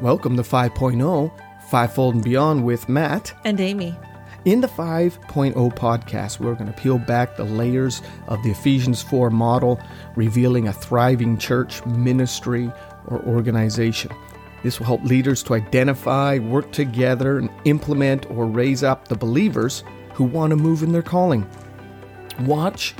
Welcome to 5.0, Fivefold and Beyond with Matt. And Amy. In the 5.0 podcast, we're going to peel back the layers of the Ephesians 4 model, revealing a thriving church, ministry, or organization. This will help leaders to identify, work together, and implement or raise up the believers who want to move in their calling. Watch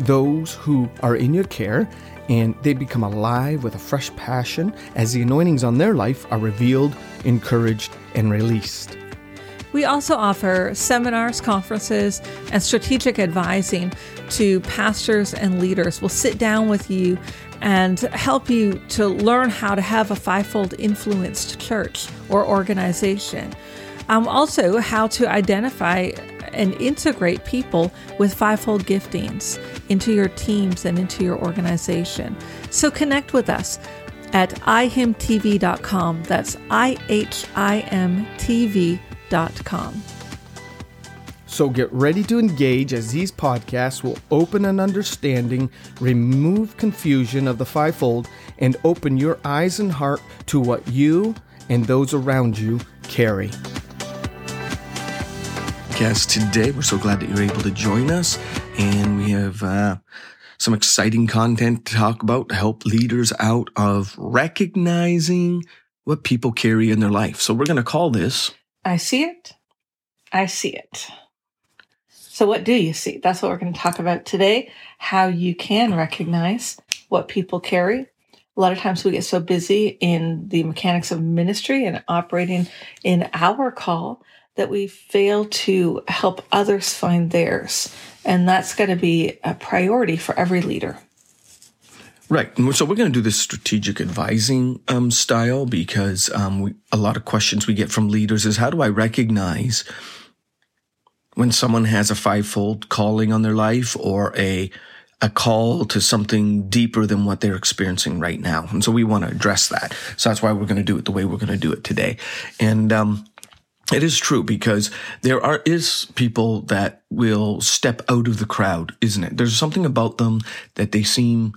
those who are in your care and they become alive with a fresh passion as the anointings on their life are revealed, encouraged, and released. We also offer seminars, conferences, and strategic advising to pastors and leaders. We'll sit down with you and help you to learn how to have a fivefold influenced church or organization. Um, also, how to identify and integrate people with fivefold giftings into your teams and into your organization. So connect with us at ihimtv.com. That's I H I M TV.com. So get ready to engage as these podcasts will open an understanding, remove confusion of the fivefold, and open your eyes and heart to what you and those around you carry podcast today. We're so glad that you're able to join us, and we have uh, some exciting content to talk about to help leaders out of recognizing what people carry in their life. So we're going to call this I See It, I See It. So, what do you see? That's what we're going to talk about today how you can recognize what people carry. A lot of times we get so busy in the mechanics of ministry and operating in our call that we fail to help others find theirs. And that's got to be a priority for every leader. Right. So we're going to do this strategic advising um, style because um, we, a lot of questions we get from leaders is how do I recognize when someone has a fivefold calling on their life or a a call to something deeper than what they're experiencing right now. And so we want to address that. So that's why we're going to do it the way we're going to do it today. And um, it is true because there are is people that will step out of the crowd, isn't it? There's something about them that they seem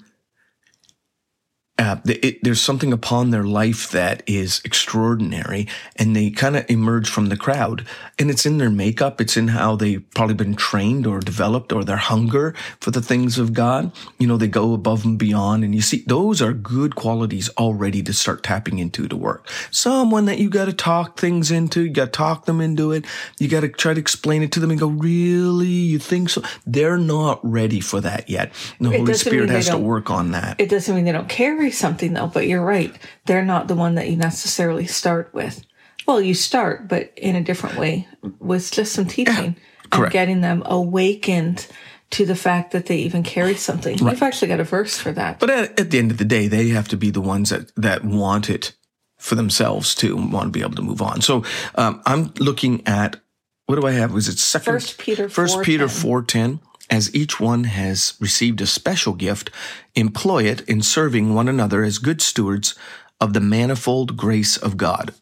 uh, it, there's something upon their life that is extraordinary and they kind of emerge from the crowd and it's in their makeup. It's in how they've probably been trained or developed or their hunger for the things of God. You know, they go above and beyond and you see those are good qualities already to start tapping into to work. Someone that you got to talk things into, you got to talk them into it. You got to try to explain it to them and go, really? You think so? They're not ready for that yet. And The Holy Spirit has to work on that. It doesn't mean they don't carry something though, but you're right. They're not the one that you necessarily start with. Well, you start, but in a different way with just some teaching yeah, and getting them awakened to the fact that they even carry something. Right. We've actually got a verse for that. But at, at, the end of the day, they have to be the ones that, that want it for themselves and want to be able to move on. So um, I'm looking at what do I have? Was it second? First Peter. First Peter four ten. As each one has received a special gift, employ it in serving one another as good stewards of the manifold grace of God,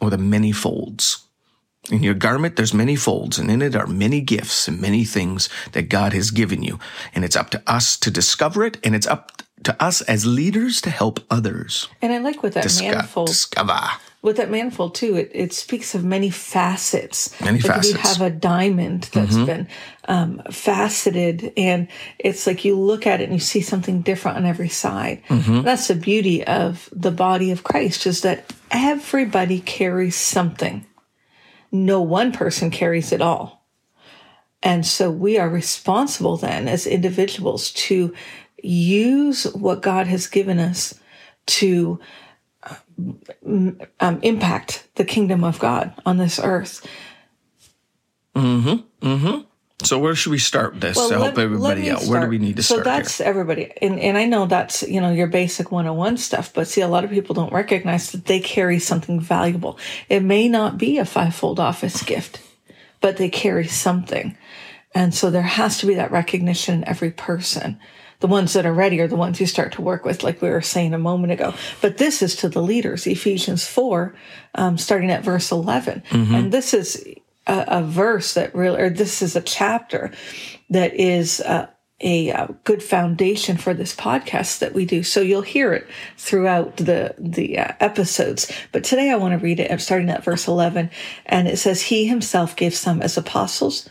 or the many folds. In your garment, there's many folds, and in it are many gifts and many things that God has given you. And it's up to us to discover it, and it's up to us as leaders to help others. And I like what that Disco- manifold. Discover with that manifold too, it, it speaks of many facets. Many like facets. You have a diamond that's mm-hmm. been um, faceted, and it's like you look at it and you see something different on every side. Mm-hmm. That's the beauty of the body of Christ, is that everybody carries something. No one person carries it all. And so we are responsible then as individuals to use what God has given us to um, impact the kingdom of God on this earth. Mm-hmm. Mm-hmm. So where should we start this well, to help everybody let out? Start. Where do we need to so start? So that's here? everybody. And, and I know that's, you know, your basic 101 stuff, but see, a lot of people don't recognize that they carry something valuable. It may not be a fivefold office gift, but they carry something. And so there has to be that recognition in every person the ones that are ready are the ones you start to work with, like we were saying a moment ago. But this is to the leaders, Ephesians 4, um, starting at verse 11. Mm-hmm. And this is a, a, verse that really, or this is a chapter that is uh, a uh, good foundation for this podcast that we do. So you'll hear it throughout the the uh, episodes. But today I want to read it. I'm starting at verse 11, and it says, "He himself gave some as apostles,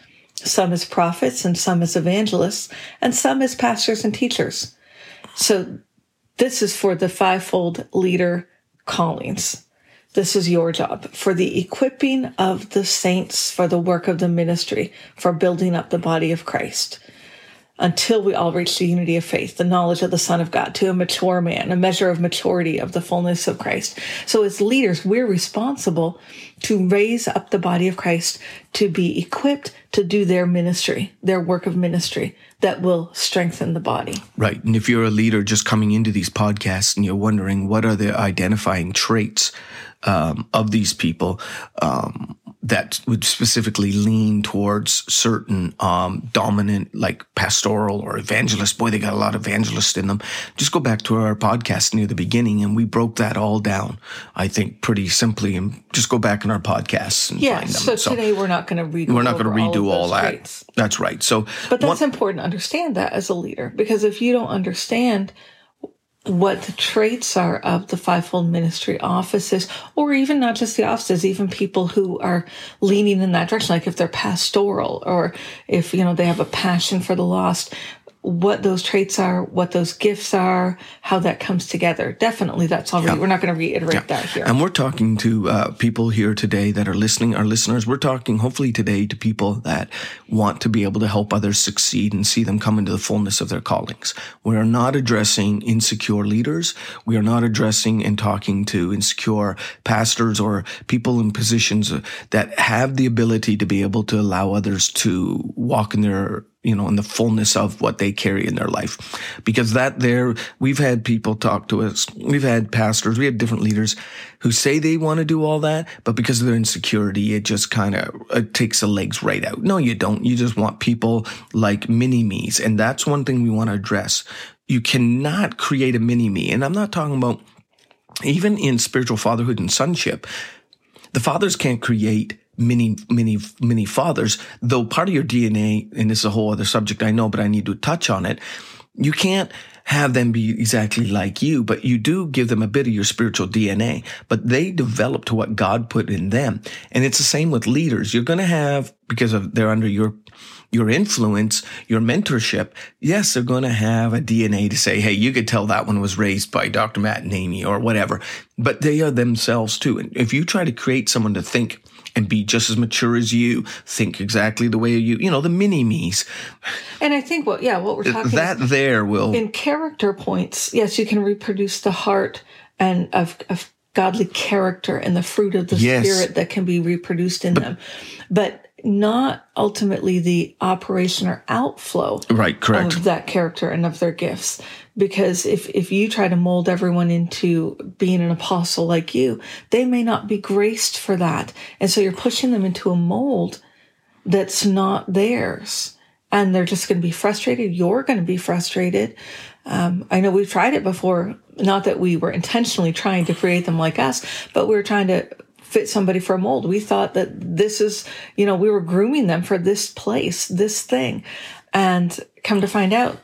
some as prophets, and some as evangelists, and some as pastors and teachers." So this is for the fivefold leader callings. This is your job for the equipping of the saints for the work of the ministry, for building up the body of Christ until we all reach the unity of faith, the knowledge of the Son of God, to a mature man, a measure of maturity of the fullness of Christ. So as leaders, we're responsible to raise up the body of Christ to be equipped to do their ministry, their work of ministry that will strengthen the body. Right. And if you're a leader just coming into these podcasts and you're wondering what are the identifying traits um, of these people, um, that would specifically lean towards certain um, dominant, like pastoral or evangelist. Boy, they got a lot of evangelists in them. Just go back to our podcast near the beginning, and we broke that all down. I think pretty simply, and just go back in our podcasts and yeah, find them. So, so today we're not going to read. We're not going to redo all, all that. Traits. That's right. So, but that's one, important to understand that as a leader, because if you don't understand what the traits are of the fivefold ministry offices, or even not just the offices, even people who are leaning in that direction, like if they're pastoral or if, you know, they have a passion for the lost what those traits are, what those gifts are, how that comes together. Definitely, that's all. Yeah. We're not going to reiterate yeah. that here. And we're talking to uh, people here today that are listening, our listeners. We're talking hopefully today to people that want to be able to help others succeed and see them come into the fullness of their callings. We are not addressing insecure leaders. We are not addressing and talking to insecure pastors or people in positions that have the ability to be able to allow others to walk in their you know, in the fullness of what they carry in their life. Because that there, we've had people talk to us. We've had pastors, we have different leaders who say they want to do all that, but because of their insecurity, it just kind of uh, takes the legs right out. No, you don't. You just want people like mini me's. And that's one thing we want to address. You cannot create a mini me. And I'm not talking about even in spiritual fatherhood and sonship. The fathers can't create many, many, many fathers, though part of your DNA, and this is a whole other subject I know, but I need to touch on it. You can't have them be exactly like you, but you do give them a bit of your spiritual DNA, but they develop to what God put in them. And it's the same with leaders. You're going to have, because of they're under your, your influence, your mentorship. Yes, they're going to have a DNA to say, Hey, you could tell that one was raised by Dr. Matt and Amy or whatever, but they are themselves too. And if you try to create someone to think and be just as mature as you, think exactly the way you, you know, the mini me's. And I think what, yeah, what we're talking that there will in character points. Yes, you can reproduce the heart and of, of godly character and the fruit of the yes. spirit that can be reproduced in but, them, but not ultimately the operation or outflow right correct. of that character and of their gifts. Because if if you try to mold everyone into being an apostle like you they may not be graced for that. And so you're pushing them into a mold that's not theirs. And they're just going to be frustrated. You're going to be frustrated. Um, i know we've tried it before. Not that we were intentionally trying to create them like us but we were trying to fit somebody for a mold we thought that this is you know we were grooming them for this place this thing and come to find out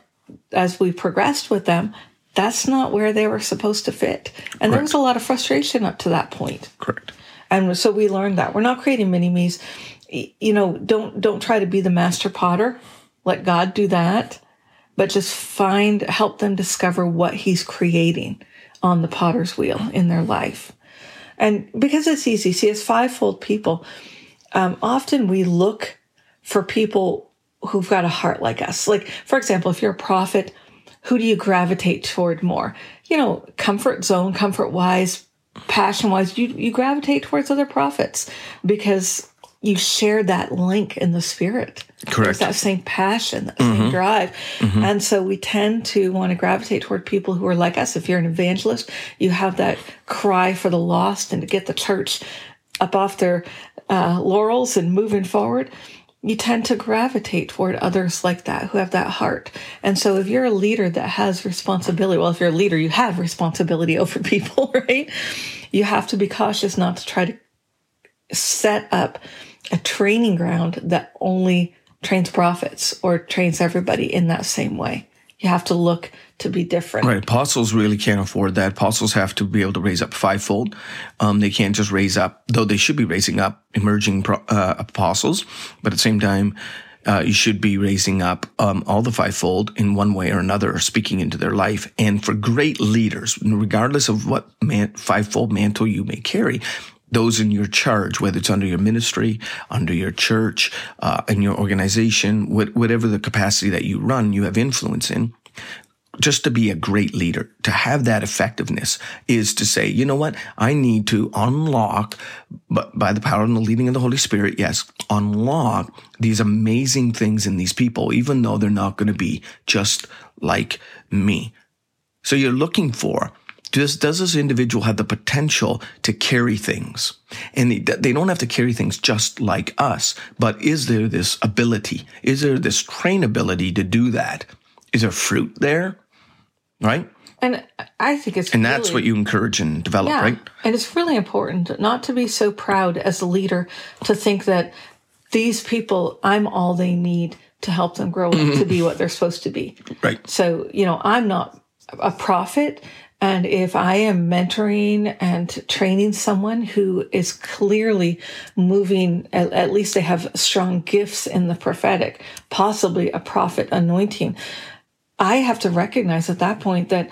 as we progressed with them, that's not where they were supposed to fit. And Correct. there was a lot of frustration up to that point. Correct. And so we learned that we're not creating mini me's. You know, don't don't try to be the master potter. Let God do that, but just find help them discover what He's creating on the potter's wheel in their life. And because it's easy, see, as fivefold people, um, often we look for people who've got a heart like us. Like, for example, if you're a prophet, who do you gravitate toward more? You know, comfort zone, comfort wise, passion wise, you, you gravitate towards other prophets because you share that link in the spirit. Correct. There's that same passion, that mm-hmm. same drive. Mm-hmm. And so we tend to want to gravitate toward people who are like us. If you're an evangelist, you have that cry for the lost and to get the church up off their uh, laurels and moving forward you tend to gravitate toward others like that who have that heart. And so if you're a leader that has responsibility, well, if you're a leader, you have responsibility over people, right? You have to be cautious not to try to set up a training ground that only trains prophets or trains everybody in that same way. You have to look to be different. Right. Apostles really can't afford that. Apostles have to be able to raise up fivefold. Um, they can't just raise up, though they should be raising up emerging uh, apostles, but at the same time, uh, you should be raising up um, all the fivefold in one way or another, speaking into their life. And for great leaders, regardless of what man, fivefold mantle you may carry, those in your charge, whether it's under your ministry, under your church, uh, in your organization, whatever the capacity that you run, you have influence in. Just to be a great leader, to have that effectiveness is to say, you know what? I need to unlock, but by the power and the leading of the Holy Spirit, yes, unlock these amazing things in these people, even though they're not going to be just like me. So you're looking for does, does this individual have the potential to carry things? And they, they don't have to carry things just like us, but is there this ability? Is there this trainability to do that? Is there fruit there? Right? And I think it's and really, that's what you encourage and develop, yeah, right? And it's really important not to be so proud as a leader to think that these people, I'm all they need to help them grow up to be what they're supposed to be. Right. So, you know, I'm not a prophet and if I am mentoring and training someone who is clearly moving, at, at, least they have strong gifts in the prophetic, possibly a prophet anointing, I have to recognize at that point that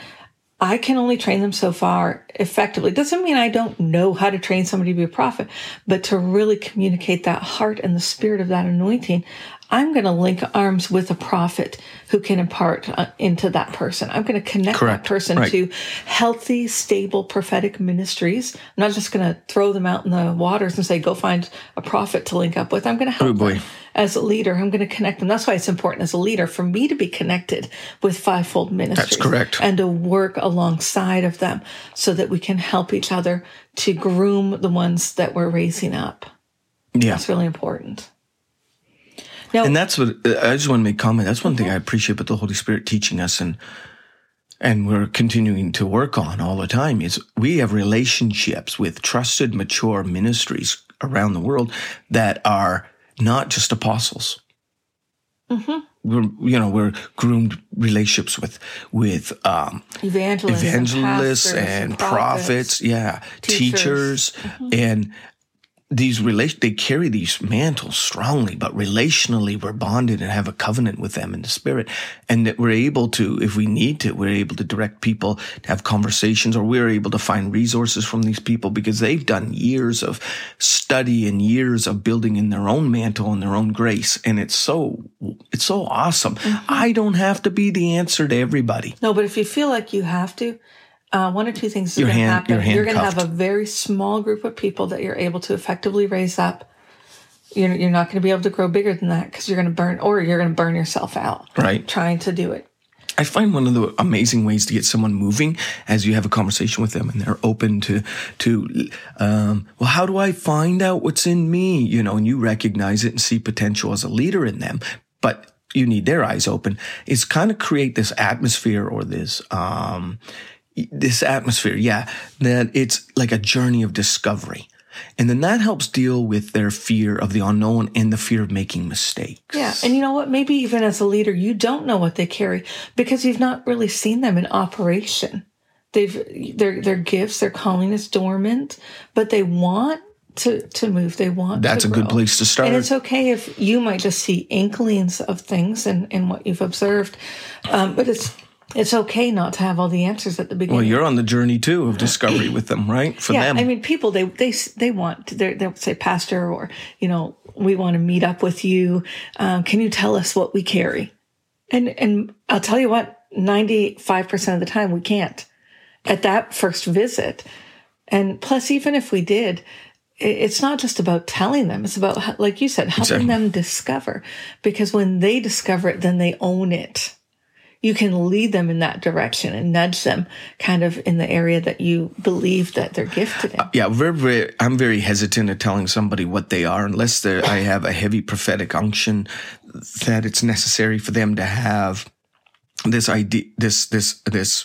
I can only train them so far effectively. Doesn't mean I don't know how to train somebody to be a prophet, but to really communicate that heart and the spirit of that anointing, I'm going to link arms with a prophet who can impart uh, into that person. I'm going to connect Correct. that person right. to healthy, stable prophetic ministries. I'm not just going to throw them out in the waters and say, go find a prophet to link up with. I'm going to help oh as a leader. I'm going to connect them. That's why it's important as a leader for me to be connected with fivefold ministries. That's correct. And to work alongside of them so that we can help each other to groom the ones that we're raising up. Yeah. That's really important. Now, and that's what I just want to make comment. That's one thing I appreciate about the Holy Spirit teaching us and and we're continuing to work on all the time is we have relationships with trusted, mature ministries around the world that are not just apostles. Mm-hmm. We're, you know, we're groomed relationships with with um, evangelists, evangelists and, and prophets, prophets, yeah, teachers, teachers mm-hmm. and these relation they carry these mantles strongly but relationally we're bonded and have a covenant with them in the spirit. And that we're able to if we need to we're able to direct people to have conversations or we're able to find resources from these people because they've done years of study and years of building in their own mantle and their own grace. And it's so it's so awesome. Mm-hmm. i don't have to be the answer to everybody. No but if you feel like you have to uh, one or two things are going to happen. You're, you're going to have a very small group of people that you're able to effectively raise up. You're, you're not going to be able to grow bigger than that because you're going to burn, or you're going to burn yourself out. Right. Trying to do it. I find one of the amazing ways to get someone moving as you have a conversation with them and they're open to, to, um, well, how do I find out what's in me? You know, and you recognize it and see potential as a leader in them, but you need their eyes open. It's kind of create this atmosphere or this, um, this atmosphere, yeah, that it's like a journey of discovery. And then that helps deal with their fear of the unknown and the fear of making mistakes. Yeah. And you know what? Maybe even as a leader, you don't know what they carry because you've not really seen them in operation. They've, their, their gifts, their calling is dormant, but they want to, to move. They want That's a good place to start. And it's okay if you might just see inklings of things and, and what you've observed. Um, but it's, it's okay not to have all the answers at the beginning. Well, you're on the journey too of discovery with them, right? For yeah, them. I mean, people they they they want they'll say, Pastor, or you know, we want to meet up with you. Um, can you tell us what we carry? And and I'll tell you what, ninety five percent of the time we can't at that first visit. And plus, even if we did, it's not just about telling them. It's about, like you said, helping exactly. them discover. Because when they discover it, then they own it you can lead them in that direction and nudge them kind of in the area that you believe that they're gifted in. Uh, yeah, very, very, I'm very hesitant at telling somebody what they are unless I have a heavy prophetic unction that it's necessary for them to have this idea, this, this, this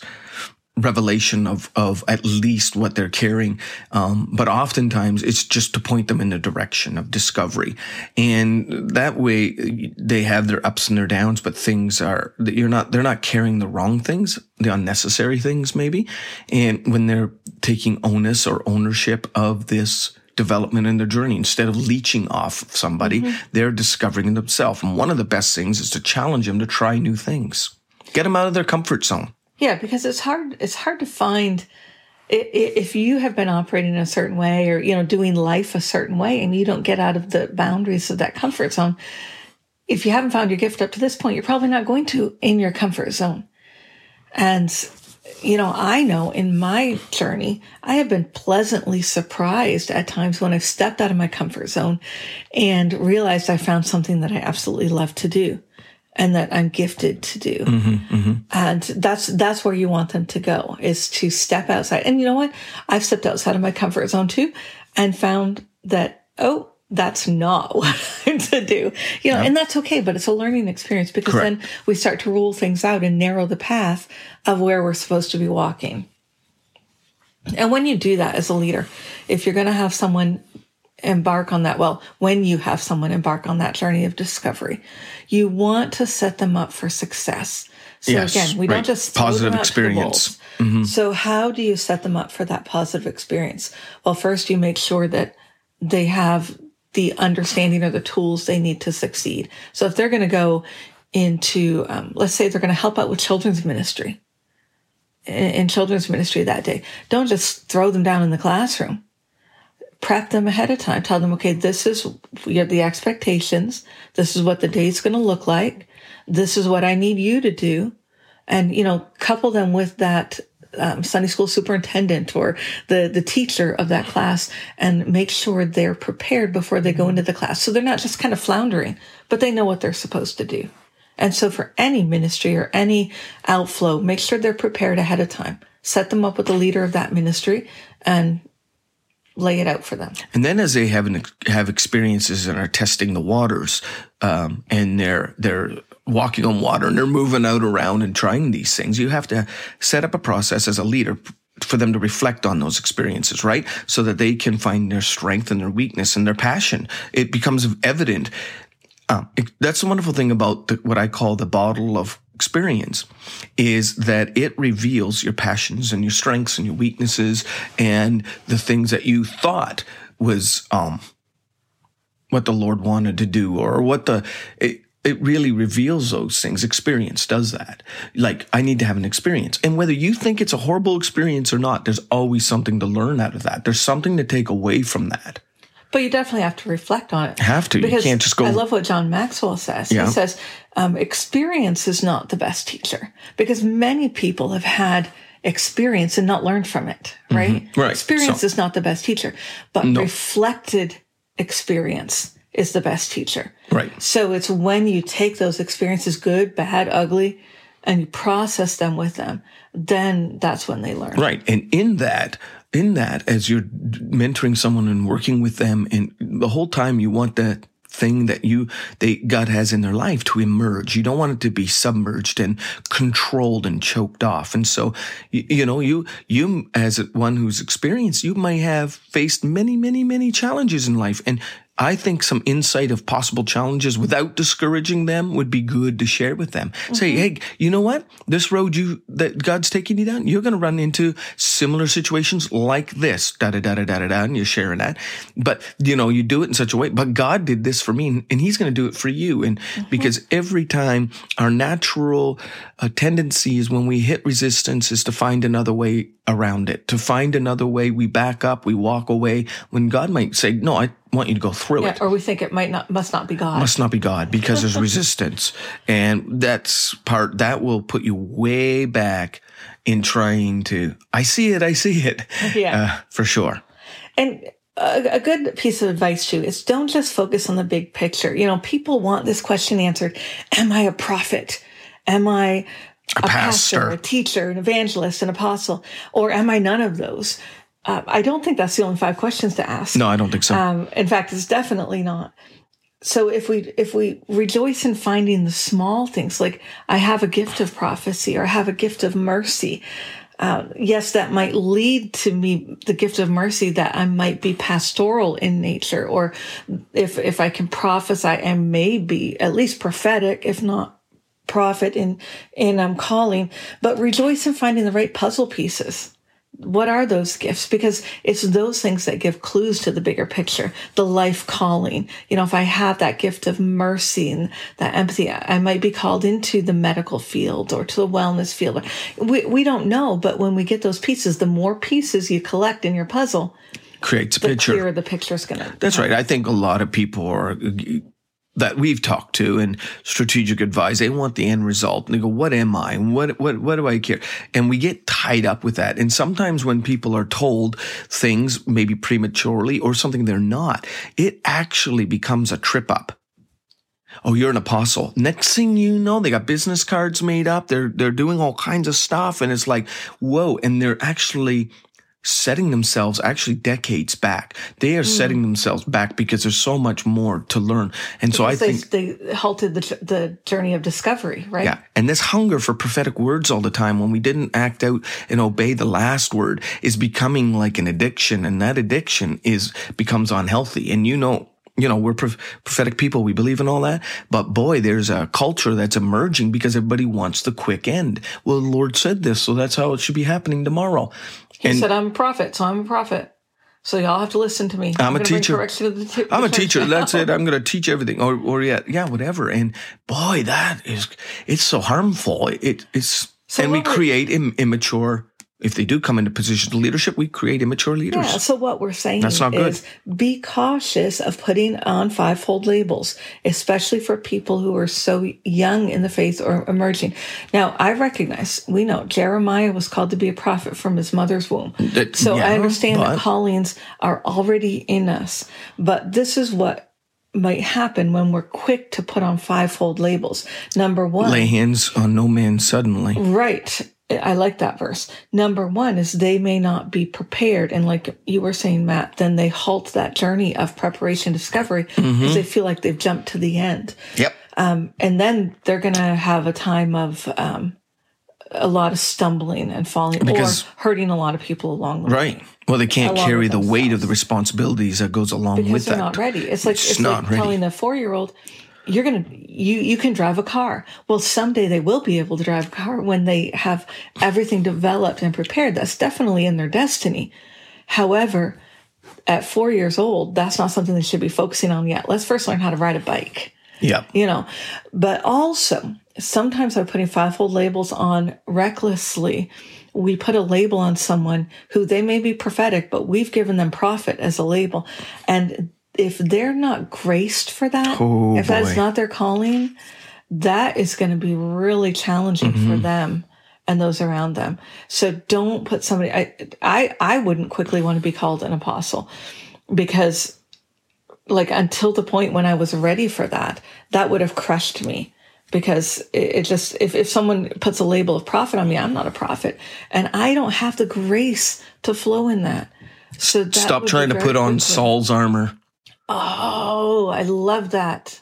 revelation of of at least what they're carrying. Um, but oftentimes it's just to point them in the direction of discovery. And that way they have their ups and their downs but things are you're not they're not carrying the wrong things the unnecessary things maybe. And when they're taking onus or ownership of this development in their journey instead of leeching off of somebody mm-hmm. they're discovering themselves. And one of the best things is to challenge them to try new things. Get them out of their comfort zone yeah, because it's hard. It's hard to find if you have been operating in a certain way or you know doing life a certain way, and you don't get out of the boundaries of that comfort zone. If you haven't found your gift up to this point, you're probably not going to in your comfort zone. And you know, I know in my journey, I have been pleasantly surprised at times when I've stepped out of my comfort zone and realized I found something that I absolutely love to do and that I'm gifted to do. Mm-hmm, mm-hmm. And that's, that's where you want them to go is to step outside. And you know what? I've stepped outside of my comfort zone too and found that, oh, that's not what I'm to do. You know, and that's okay, but it's a learning experience because Correct. then we start to rule things out and narrow the path of where we're supposed to be walking. And when you do that as a leader, if you're going to have someone embark on that, well, when you have someone embark on that journey of discovery, you want to set them up for success. So yes, again, we right. don't just positive experience. Mm-hmm. So how do you set them up for that positive experience? Well, first you make sure that they have the understanding or the tools they need to succeed. So if they're going to go into, um, let's say they're going to help out with children's ministry in, in children's ministry that day, don't just throw them down in the classroom prep them ahead of time. Tell them, okay, this is the expectations. This is what the day's going to look like. This is what I need you to do. And, you know, couple them with that um, Sunday school superintendent or the, the teacher of that class and make sure they're prepared before they go into the class. So they're not just kind of floundering, but they know what they're supposed to do. And so for any ministry or any outflow, make sure they're prepared ahead of time. Set them up with the leader of that ministry and lay it out for them. And then as they have an, have experiences and are testing the waters, um, and they're they're walking on water and they're moving out around and trying these things, you have to set up a process as a leader for them to reflect on those experiences, right? So that they can find their strength and their weakness and their passion. It becomes evident. Um, it, that's the wonderful thing about the, what I call the bottle of experience is that it reveals your passions and your strengths and your weaknesses and the things that you thought was um, what the Lord wanted to do or what the it, it really reveals those things. Experience does that. Like, I need to have an experience. And whether you think it's a horrible experience or not, there's always something to learn out of that. There's something to take away from that. But you definitely have to reflect on it. Have to. Because you can't just go. I love what John Maxwell says. Yeah. He says, um, experience is not the best teacher because many people have had experience and not learned from it, right? Mm-hmm. Right. Experience so, is not the best teacher, but no. reflected experience is the best teacher. Right. So it's when you take those experiences, good, bad, ugly, and you process them with them, then that's when they learn. Right. And in that, in that, as you're mentoring someone and working with them, and the whole time you want that thing that you they God has in their life to emerge. You don't want it to be submerged and controlled and choked off. And so, you, you know, you you as one who's experienced, you might have faced many, many, many challenges in life, and I think some insight of possible challenges without discouraging them would be good to share with them. Mm-hmm. Say, hey, you know what? This road you that God's taking you down, you're going to run into similar situations like this. Da da da da da da, and you're sharing that. But you know, you do it in such a way. But God did this for me, and He's going to do it for you. And mm-hmm. because every time our natural uh, tendency is when we hit resistance is to find another way around it, to find another way. We back up, we walk away. When God might say, "No, I." want you to go through yeah, it. Or we think it might not, must not be God. Must not be God because there's resistance. And that's part, that will put you way back in trying to, I see it, I see it. Yeah. Uh, for sure. And a, a, good piece of advice too is don't just focus on the big picture. You know, people want this question answered. Am I a prophet? Am I a, a pastor, pastor, a teacher, an evangelist, an apostle? Or am I none of those? Uh, I don't think that's the only five questions to ask. No, I don't think so. Um, in fact, it's definitely not. So if we if we rejoice in finding the small things, like I have a gift of prophecy or I have a gift of mercy, uh, yes, that might lead to me the gift of mercy that I might be pastoral in nature, or if if I can prophesy and maybe at least prophetic, if not prophet in in um, calling. But rejoice in finding the right puzzle pieces what are those gifts? Because it's those things that give clues to the bigger picture, the life calling. You know, if I have that gift of mercy and that empathy, I might be called into the medical field or to the wellness field. We, we don't know, but when we get those pieces, the more pieces you collect in your puzzle, creates a the picture. clearer the picture's going to. That's right. I think a lot of people are that we've talked to and strategic advice, they want the end result. And they go, what am I? What, what, what do I care? And we get tied up with that. And sometimes when people are told things, maybe prematurely or something they're not, it actually becomes a trip up. Oh, you're an apostle. Next thing you know, they got business cards made up. They're, they're doing all kinds of stuff. And it's like, whoa. And they're actually setting themselves actually decades back. They are mm. setting themselves back because there's so much more to learn. And because so I they, think they halted the, the journey of discovery, right? Yeah. And this hunger for prophetic words all the time when we didn't act out and obey the last word is becoming like an addiction. And that addiction is becomes unhealthy. And you know, you know, we're prophetic people. We believe in all that. But boy, there's a culture that's emerging because everybody wants the quick end. Well, the Lord said this, so that's how it should be happening tomorrow. He and said, I'm a prophet, so I'm a prophet. So y'all have to listen to me. I'm, I'm a teacher. T- I'm a teacher. That's it. I'm going to teach everything, or or yeah, yeah, whatever. And boy, that is it's so harmful. It it's so and we create Im- immature if they do come into positions of leadership, we create immature leaders. Yeah. So what we're saying That's not good. is be cautious of putting on fivefold labels, especially for people who are so young in the faith or emerging. Now, I recognize, we know Jeremiah was called to be a prophet from his mother's womb. That, so yeah, I understand but... that callings are already in us. But this is what might happen when we're quick to put on fivefold labels. Number one, lay hands on no man suddenly. Right. I like that verse. Number one is they may not be prepared. And like you were saying, Matt, then they halt that journey of preparation discovery because mm-hmm. they feel like they've jumped to the end. Yep. Um, and then they're going to have a time of um, a lot of stumbling and falling because, or hurting a lot of people along the right. way. Right. Well, they can't carry the weight of the responsibilities that goes along because with they're that. not ready. It's like, it's, it's like telling a four year old, you're going to you you can drive a car. Well someday they will be able to drive a car when they have everything developed and prepared. That's definitely in their destiny. However at 4 years old that's not something they should be focusing on yet. Let's first learn how to ride a bike. Yeah. You know but also sometimes by putting fivefold labels on recklessly we put a label on someone who they may be prophetic, but we've given them prophet as a label. And if they're not graced for that, oh, if that's not their calling, that is going to be really challenging mm-hmm. for them and those around them. So don't put somebody, I, I, I wouldn't quickly want to be called an apostle because like until the point when I was ready for that, that would have crushed me because it, it just, if, if someone puts a label of prophet on me, I'm not a prophet and I don't have the grace to flow in that. So stop trying to put on Saul's armor. Oh, I love that.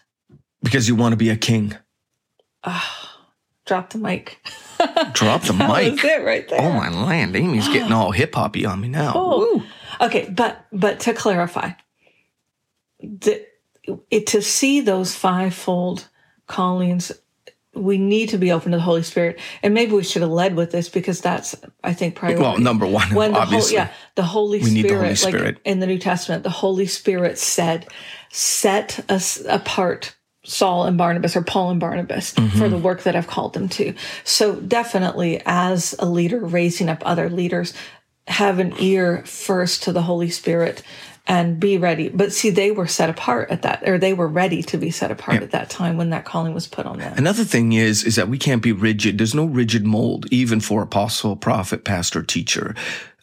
Because you want to be a king. Oh, drop the mic. drop the mic. it right there. Oh my land, Amy's getting all hip hoppy on me now. Oh. Okay, but but to clarify, the, it, to see those fivefold callings we need to be open to the Holy Spirit. And maybe we should have led with this because that's, I think, priority. Well, number one, when the obviously. Whole, yeah, the Holy we Spirit, the Holy Spirit. like in the New Testament, the Holy Spirit said, set us apart Saul and Barnabas or Paul and Barnabas mm-hmm. for the work that I've called them to. So definitely as a leader raising up other leaders, have an ear first to the Holy Spirit and be ready. But see, they were set apart at that, or they were ready to be set apart yeah. at that time when that calling was put on them. Another thing is, is that we can't be rigid. There's no rigid mold, even for apostle, prophet, pastor, teacher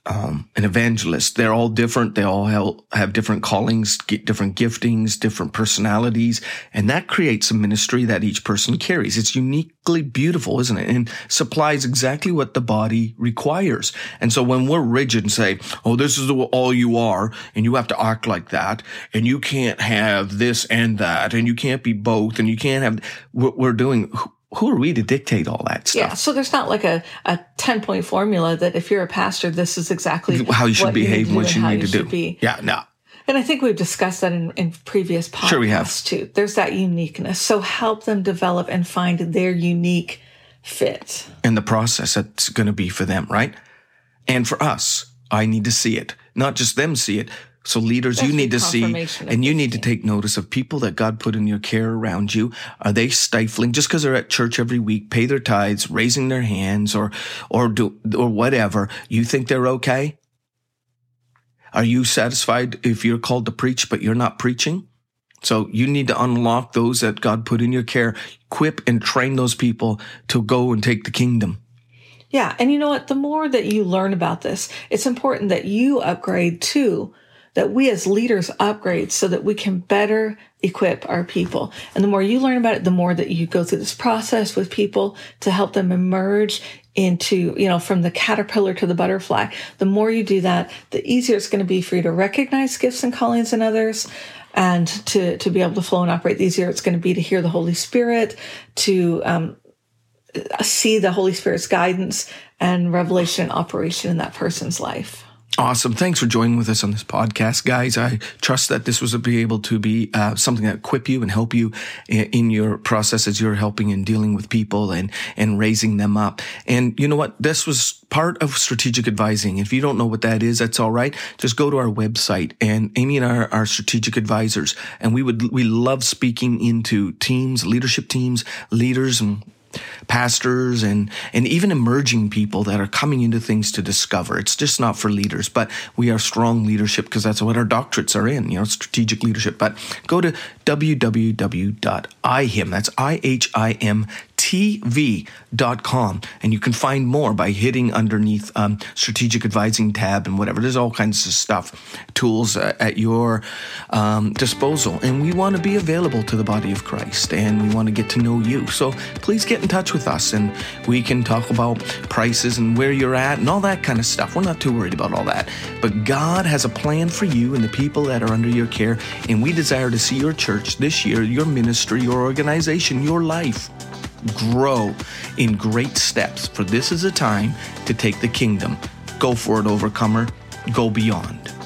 um, an evangelist. They're all different. They all have different callings, different giftings, different personalities, and that creates a ministry that each person carries. It's uniquely beautiful, isn't it? And supplies exactly what the body requires. And so when we're rigid and say, "Oh, this is all you are," and you have to act like that, and you can't have this and that, and you can't be both, and you can't have what we're doing who are we to dictate all that stuff? Yeah, so there's not like a, a 10 point formula that if you're a pastor, this is exactly how you should what behave, you what you and how need to do. Be. Yeah, no. And I think we've discussed that in, in previous podcasts Sure we have. too. There's that uniqueness. So help them develop and find their unique fit. And the process that's going to be for them, right? And for us, I need to see it, not just them see it. So leaders, That's you need to see, and you need to take notice of people that God put in your care around you. Are they stifling just because they're at church every week, pay their tithes, raising their hands, or or do or whatever? You think they're okay? Are you satisfied if you're called to preach but you're not preaching? So you need to unlock those that God put in your care, equip and train those people to go and take the kingdom. Yeah. And you know what? The more that you learn about this, it's important that you upgrade too, that we as leaders upgrade so that we can better equip our people. And the more you learn about it, the more that you go through this process with people to help them emerge into, you know, from the caterpillar to the butterfly. The more you do that, the easier it's going to be for you to recognize gifts and callings in others and to, to be able to flow and operate. The easier it's going to be to hear the Holy Spirit, to um, see the Holy Spirit's guidance and revelation and operation in that person's life. Awesome. Thanks for joining with us on this podcast, guys. I trust that this was be able to be uh, something that equip you and help you in, in your process as you're helping and dealing with people and, and raising them up. And you know what? This was part of strategic advising. If you don't know what that is, that's all right. Just go to our website and Amy and I are, are strategic advisors. And we would, we love speaking into teams, leadership teams, leaders and pastors and and even emerging people that are coming into things to discover. It's just not for leaders, but we are strong leadership because that's what our doctorates are in, you know, strategic leadership. But go to www.ihim, that's I H I M tv.com and you can find more by hitting underneath um, strategic advising tab and whatever. There's all kinds of stuff tools uh, at your um, disposal. And we want to be available to the body of christ and we want to get to know you. So please get in touch with us and we can talk about prices and where you're at and all that kind of stuff. We're not too worried about all that. But god has a plan for you and the people that are under your care and we desire to see your church this year your ministry your organization your life grow in great steps, for this is a time to take the kingdom. Go for it, overcomer. Go beyond.